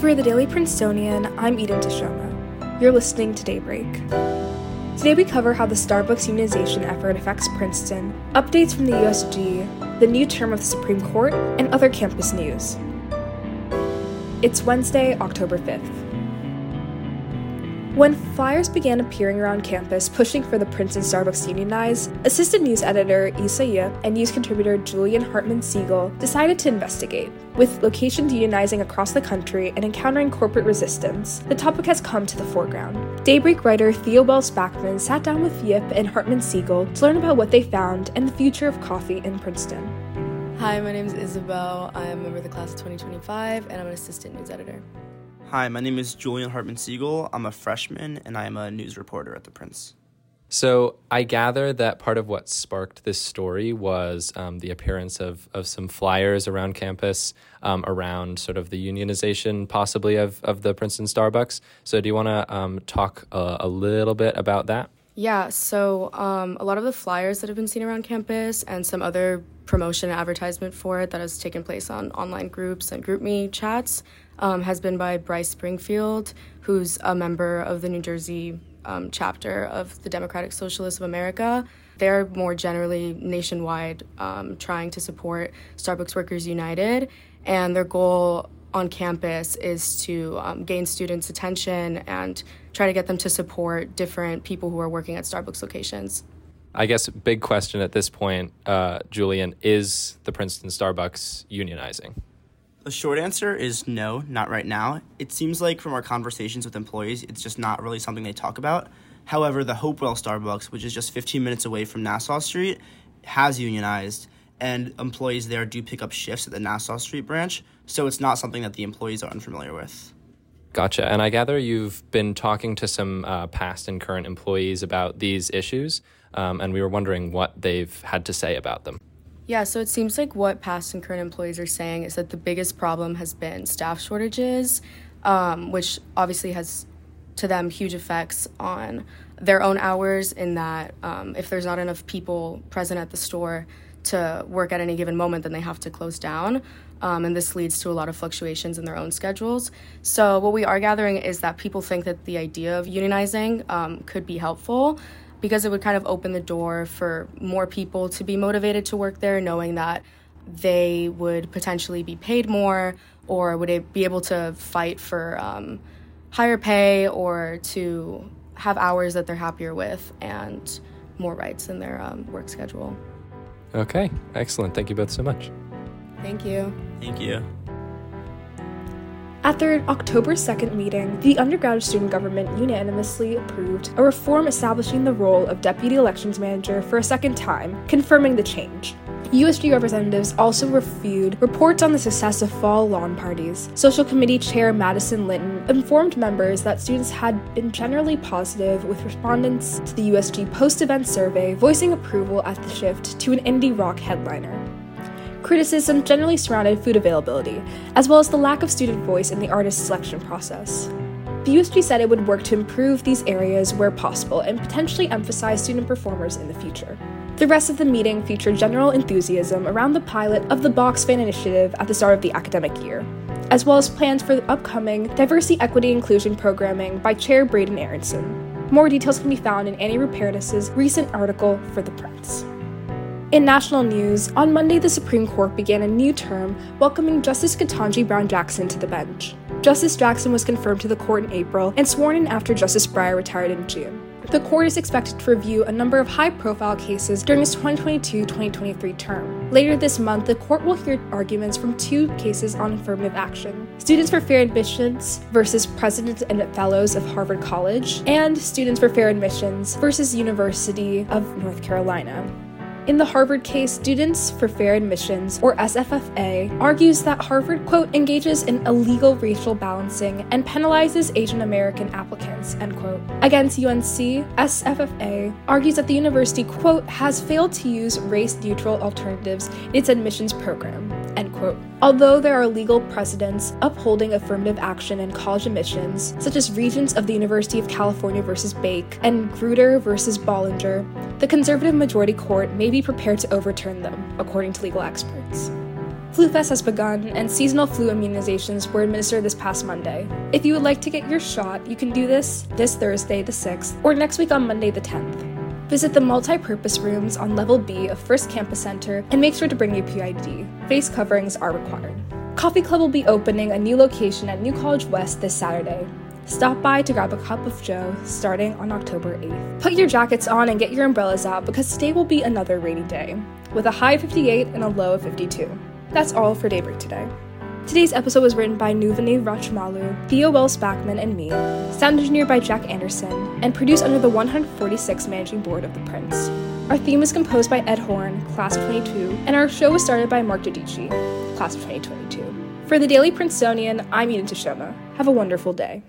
For the Daily Princetonian, I'm Eden Tashoma. You're listening to Daybreak. Today we cover how the Starbucks unionization effort affects Princeton, updates from the USG, the new term of the Supreme Court, and other campus news. It's Wednesday, October 5th. When flyers began appearing around campus pushing for the Princeton Starbucks unionize, assistant news editor Isa Yip and news contributor Julian Hartman Siegel decided to investigate. With locations unionizing across the country and encountering corporate resistance, the topic has come to the foreground. Daybreak writer Theobald Spackman sat down with Yip and Hartman Siegel to learn about what they found and the future of coffee in Princeton. Hi, my name is Isabel. I am a member of the class of 2025, and I'm an assistant news editor. Hi, my name is Julian Hartman Siegel. I'm a freshman and I am a news reporter at the Prince. So I gather that part of what sparked this story was um, the appearance of, of some flyers around campus um, around sort of the unionization possibly of, of the Princeton Starbucks. So do you want to um, talk a, a, little bit about that? Yeah, so um, a lot of the flyers that have been seen around campus and some other promotion and advertisement for it that has taken place on online groups and GroupMe chats um, has been by Bryce Springfield, who's a member of the New Jersey um, chapter of the Democratic Socialists of America. They're more generally nationwide um, trying to support Starbucks Workers United, and their goal on campus is to um, gain students' attention and try to get them to support different people who are working at Starbucks locations. I guess big question at this point, uh, Julian, is the Princeton Starbucks unionizing? The short answer is no, not right now. It seems like from our conversations with employees, it's just not really something they talk about. However, the Hopewell Starbucks, which is just 15 minutes away from Nassau Street, has unionized, and employees there do pick up shifts at the Nassau Street branch, so it's not something that the employees are unfamiliar with. Gotcha. And I gather you've been talking to some uh, past and current employees about these issues, um, and we were wondering what they've had to say about them. Yeah, so it seems like what past and current employees are saying is that the biggest problem has been staff shortages, um, which obviously has to them huge effects on their own hours, in that um, if there's not enough people present at the store to work at any given moment, then they have to close down. Um, and this leads to a lot of fluctuations in their own schedules. So, what we are gathering is that people think that the idea of unionizing um, could be helpful because it would kind of open the door for more people to be motivated to work there, knowing that they would potentially be paid more or would it be able to fight for um, higher pay or to have hours that they're happier with and more rights in their um, work schedule. Okay, excellent. Thank you both so much. Thank you. Thank you. At their October 2nd meeting, the undergraduate student government unanimously approved a reform establishing the role of deputy elections manager for a second time, confirming the change. USG representatives also reviewed reports on the success of fall lawn parties. Social Committee Chair Madison Linton informed members that students had been generally positive, with respondents to the USG post event survey voicing approval at the shift to an indie rock headliner. Criticism generally surrounded food availability, as well as the lack of student voice in the artist selection process. The USG said it would work to improve these areas where possible and potentially emphasize student performers in the future. The rest of the meeting featured general enthusiasm around the pilot of the Box Fan Initiative at the start of the academic year, as well as plans for the upcoming Diversity, Equity, Inclusion programming by Chair Braden Aronson. More details can be found in Annie Rupernis's recent article for The Prince. In national news, on Monday, the Supreme Court began a new term, welcoming Justice Ketanji Brown Jackson to the bench. Justice Jackson was confirmed to the court in April and sworn in after Justice Breyer retired in June. The court is expected to review a number of high profile cases during its 2022 2023 term. Later this month, the court will hear arguments from two cases on affirmative action Students for Fair Admissions versus Presidents and Fellows of Harvard College, and Students for Fair Admissions versus University of North Carolina. In the Harvard case, Students for Fair Admissions, or SFFA, argues that Harvard, quote, engages in illegal racial balancing and penalizes Asian American applicants, end quote. Against UNC, SFFA argues that the university, quote, has failed to use race neutral alternatives in its admissions program, end quote. Although there are legal precedents upholding affirmative action in college admissions, such as Regents of the University of California versus Bakke and Grutter versus Bollinger, the conservative majority court may be prepared to overturn them, according to legal experts. Flu FluFest has begun, and seasonal flu immunizations were administered this past Monday. If you would like to get your shot, you can do this this Thursday, the 6th, or next week on Monday, the 10th. Visit the multi-purpose rooms on level B of Frist Campus Center and make sure to bring your PID. Face coverings are required. Coffee Club will be opening a new location at New College West this Saturday. Stop by to grab a cup of joe starting on October 8th. Put your jackets on and get your umbrellas out because today will be another rainy day, with a high of 58 and a low of 52. That's all for Daybreak today. Today's episode was written by Nuvani Rachmalu, Theo Wells Backman, and me, sound engineered by Jack Anderson, and produced under the 146 Managing Board of the Prince. Our theme was composed by Ed Horn, Class of 22, and our show was started by Mark Dedici, Class of 2022. For the Daily Princetonian, I'm Eden Tashoma. Have a wonderful day.